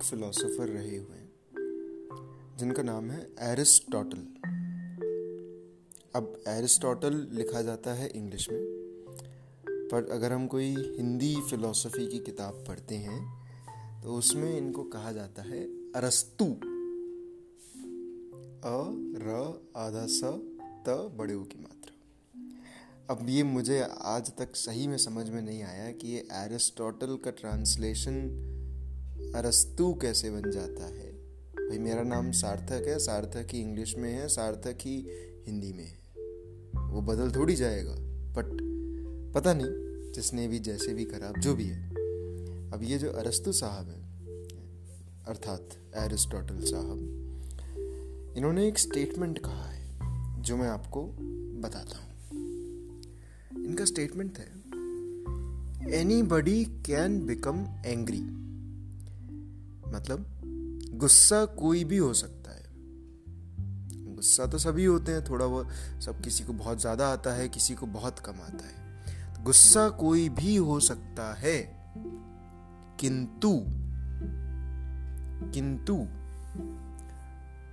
एक फिलोसोफर रहे हुए हैं, जिनका नाम है एरिस्टोटल अब एरिस्टोटल लिखा जाता है इंग्लिश में, पर अगर हम कोई हिंदी फिलोसफी की किताब पढ़ते हैं तो उसमें इनको कहा जाता है अरस्तु। अ, र, आधा स, त बड़े की मात्रा। अब ये मुझे आज तक सही में समझ में नहीं आया कि ये एरिस्टोटल का ट्रांसलेशन अरस्तु कैसे बन जाता है? भाई मेरा नाम सार्थक है, सार्थक ही इंग्लिश में है, सार्थक ही हिंदी में है। वो बदल थोड़ी जाएगा बट पता नहीं, जिसने भी, जैसे भी करा जो भी है। अब ये जो अरस्तु साहब है, अर्थात एरिस्टोटल साहब, इन्होंने एक स्टेटमेंट कहा है, जो मैं आपको बताता हूँ। इनका स्टेटमेंट है anybody can become angry मतलब गुस्सा कोई भी हो सकता है। गुस्सा तो सभी होते हैं, थोड़ा बहुत सब किसी को बहुत ज़्यादा आता है, किसी को बहुत कम आता है। गुस्सा कोई भी हो सकता है, किंतु किंतु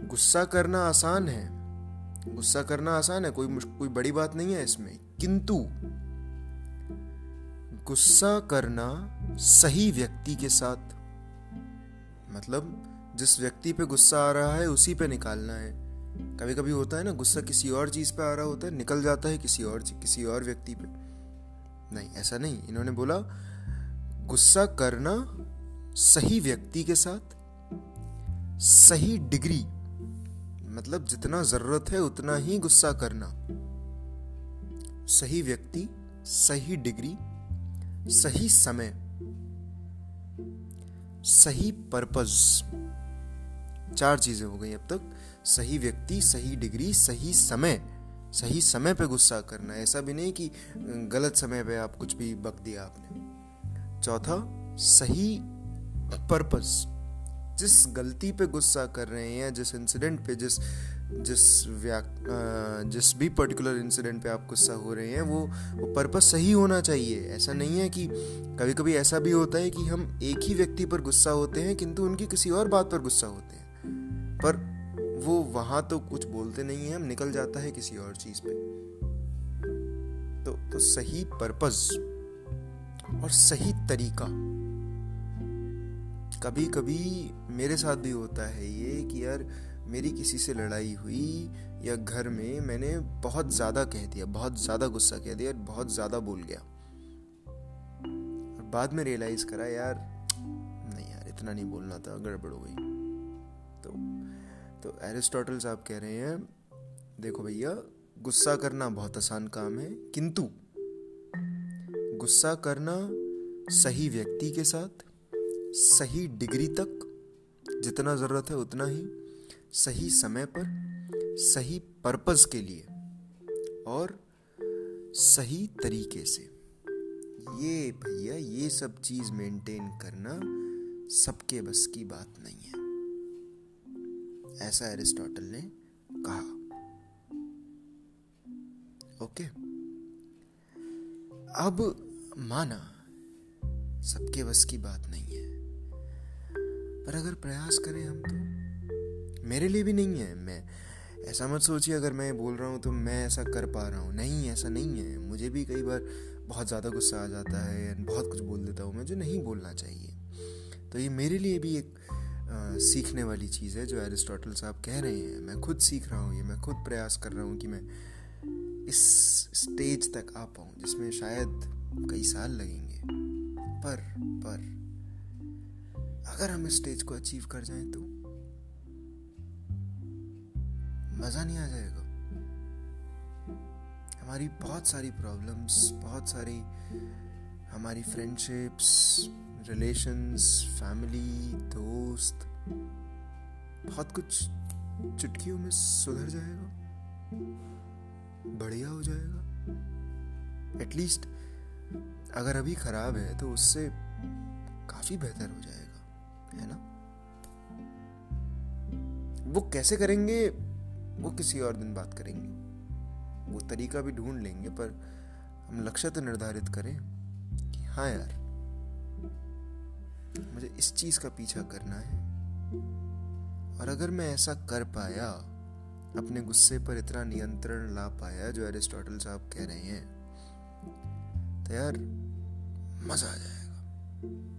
गुस्सा करना आसान है। गुस्सा करना आसान है, कोई कोई बड़ी बात नहीं है इसमें। किंतु गुस्सा करना सही व्यक्ति के साथ मतलब जिस व्यक्ति पे गुस्सा आ रहा है, उसी पे निकालना है। कभी कभी होता है ना, गुस्सा किसी और चीज़ पे आ रहा होता है, निकल जाता है किसी और किसी और व्यक्ति पे। नहीं, ऐसा नहीं। इन्होंने बोला, गुस्सा करना सही व्यक्ति के साथ, सही डिग्री मतलब जितना ज़रूरत है, उतना ही गुस्सा करना। सही व्यक्ति, सही डिग्री, सही समय। सही पर्पज चार चीज़ें हो गई अब तक। सही व्यक्ति, सही डिग्री सही समय। सही समय पे गुस्सा करना ऐसा भी नहीं कि गलत समय पे आप कुछ भी बक दिया आपने। चौथा, सही पर्पज जिस गलती पे गुस्सा कर रहे हैं या जिस इंसिडेंट पे, जिस जिस व्या जिस भी पर्टिकुलर इंसिडेंट पे आप गुस्सा हो रहे हैं, वो वो पर्पस सही होना चाहिए। ऐसा नहीं है कि कभी कभी ऐसा भी होता है कि हम एक ही व्यक्ति पर गुस्सा होते हैं, किंतु उनकी किसी और बात पर गुस्सा होते हैं। पर वो वहाँ तो कुछ बोलते नहीं है, हम निकल जाता है किसी और चीज़ पे। तो तो सही पर्पस और सही तरीका। कभी कभी मेरे साथ भी होता है ये कि यार मेरी किसी से लड़ाई हुई या घर में, मैंने बहुत ज़्यादा कह दिया, बहुत ज़्यादा गुस्सा कह दिया बहुत ज़्यादा बोल गया। बाद में रियलाइज़ करा, यार, नहीं यार, इतना नहीं बोलना था, गड़बड़ हो गई। तो तो एरिस्टोटल साहब कह रहे हैं, देखो भैया, गुस्सा करना बहुत आसान काम है, किंतु गुस्सा करना सही व्यक्ति के साथ, सही डिग्री तक जितना ज़रूरत है उतना ही सही समय पर, सही पर्पस के लिए और सही तरीके से। ये भैया, ये सब चीज़ मेंटेन करना सबके बस की बात नहीं है। ऐसा एरिस्टोटल ने कहा। ओके? अब माना सबके बस की बात नहीं है। पर अगर प्रयास करें हम तो मेरे लिए भी नहीं है मैं ऐसा मत सोचिए अगर मैं बोल रहा हूँ तो मैं ऐसा कर पा रहा हूँ। नहीं ऐसा नहीं है। मुझे भी कई बार बहुत ज़्यादा गुस्सा आ जाता है बहुत कुछ बोल देता हूँ मैं जो नहीं बोलना चाहिए। तो ये मेरे लिए भी एक आ, सीखने वाली चीज़ है जो एरिस्टोटल साहब कह रहे हैं। मैं खुद सीख रहा हूँ ये मैं खुद प्रयास कर रहा हूँ कि मैं इस स्टेज तक आ पाऊँ जिसमें शायद कई साल लगेंगे। पर पर अगर हम इस स्टेज को अचीव कर जाएँ तो? मज़ा नहीं आ जाएगा। हमारी बहुत सारी प्रॉब्लम्स बहुत सारी हमारी फ्रेंडशिप्स रिलेशंस फैमिली दोस्त, बहुत कुछ चुटकियों में सुधर जाएगा। बढ़िया हो जाएगा। एटलीस्ट अगर अभी खराब है तो उससे काफ़ी बेहतर हो जाएगा, है ना? वो कैसे करेंगे? वो किसी और दिन बात करेंगे। वो तरीका भी ढूंढ लेंगे, पर हम लक्ष्य तो निर्धारित करें कि हाँ यार, मुझे इस चीज़ का पीछा करना है। और अगर मैं ऐसा कर पाया, अपने गुस्से पर इतना नियंत्रण ला पाया, जो एरिस्टोटल साहब कह रहे हैं तो यार, मज़ा आ जाएगा।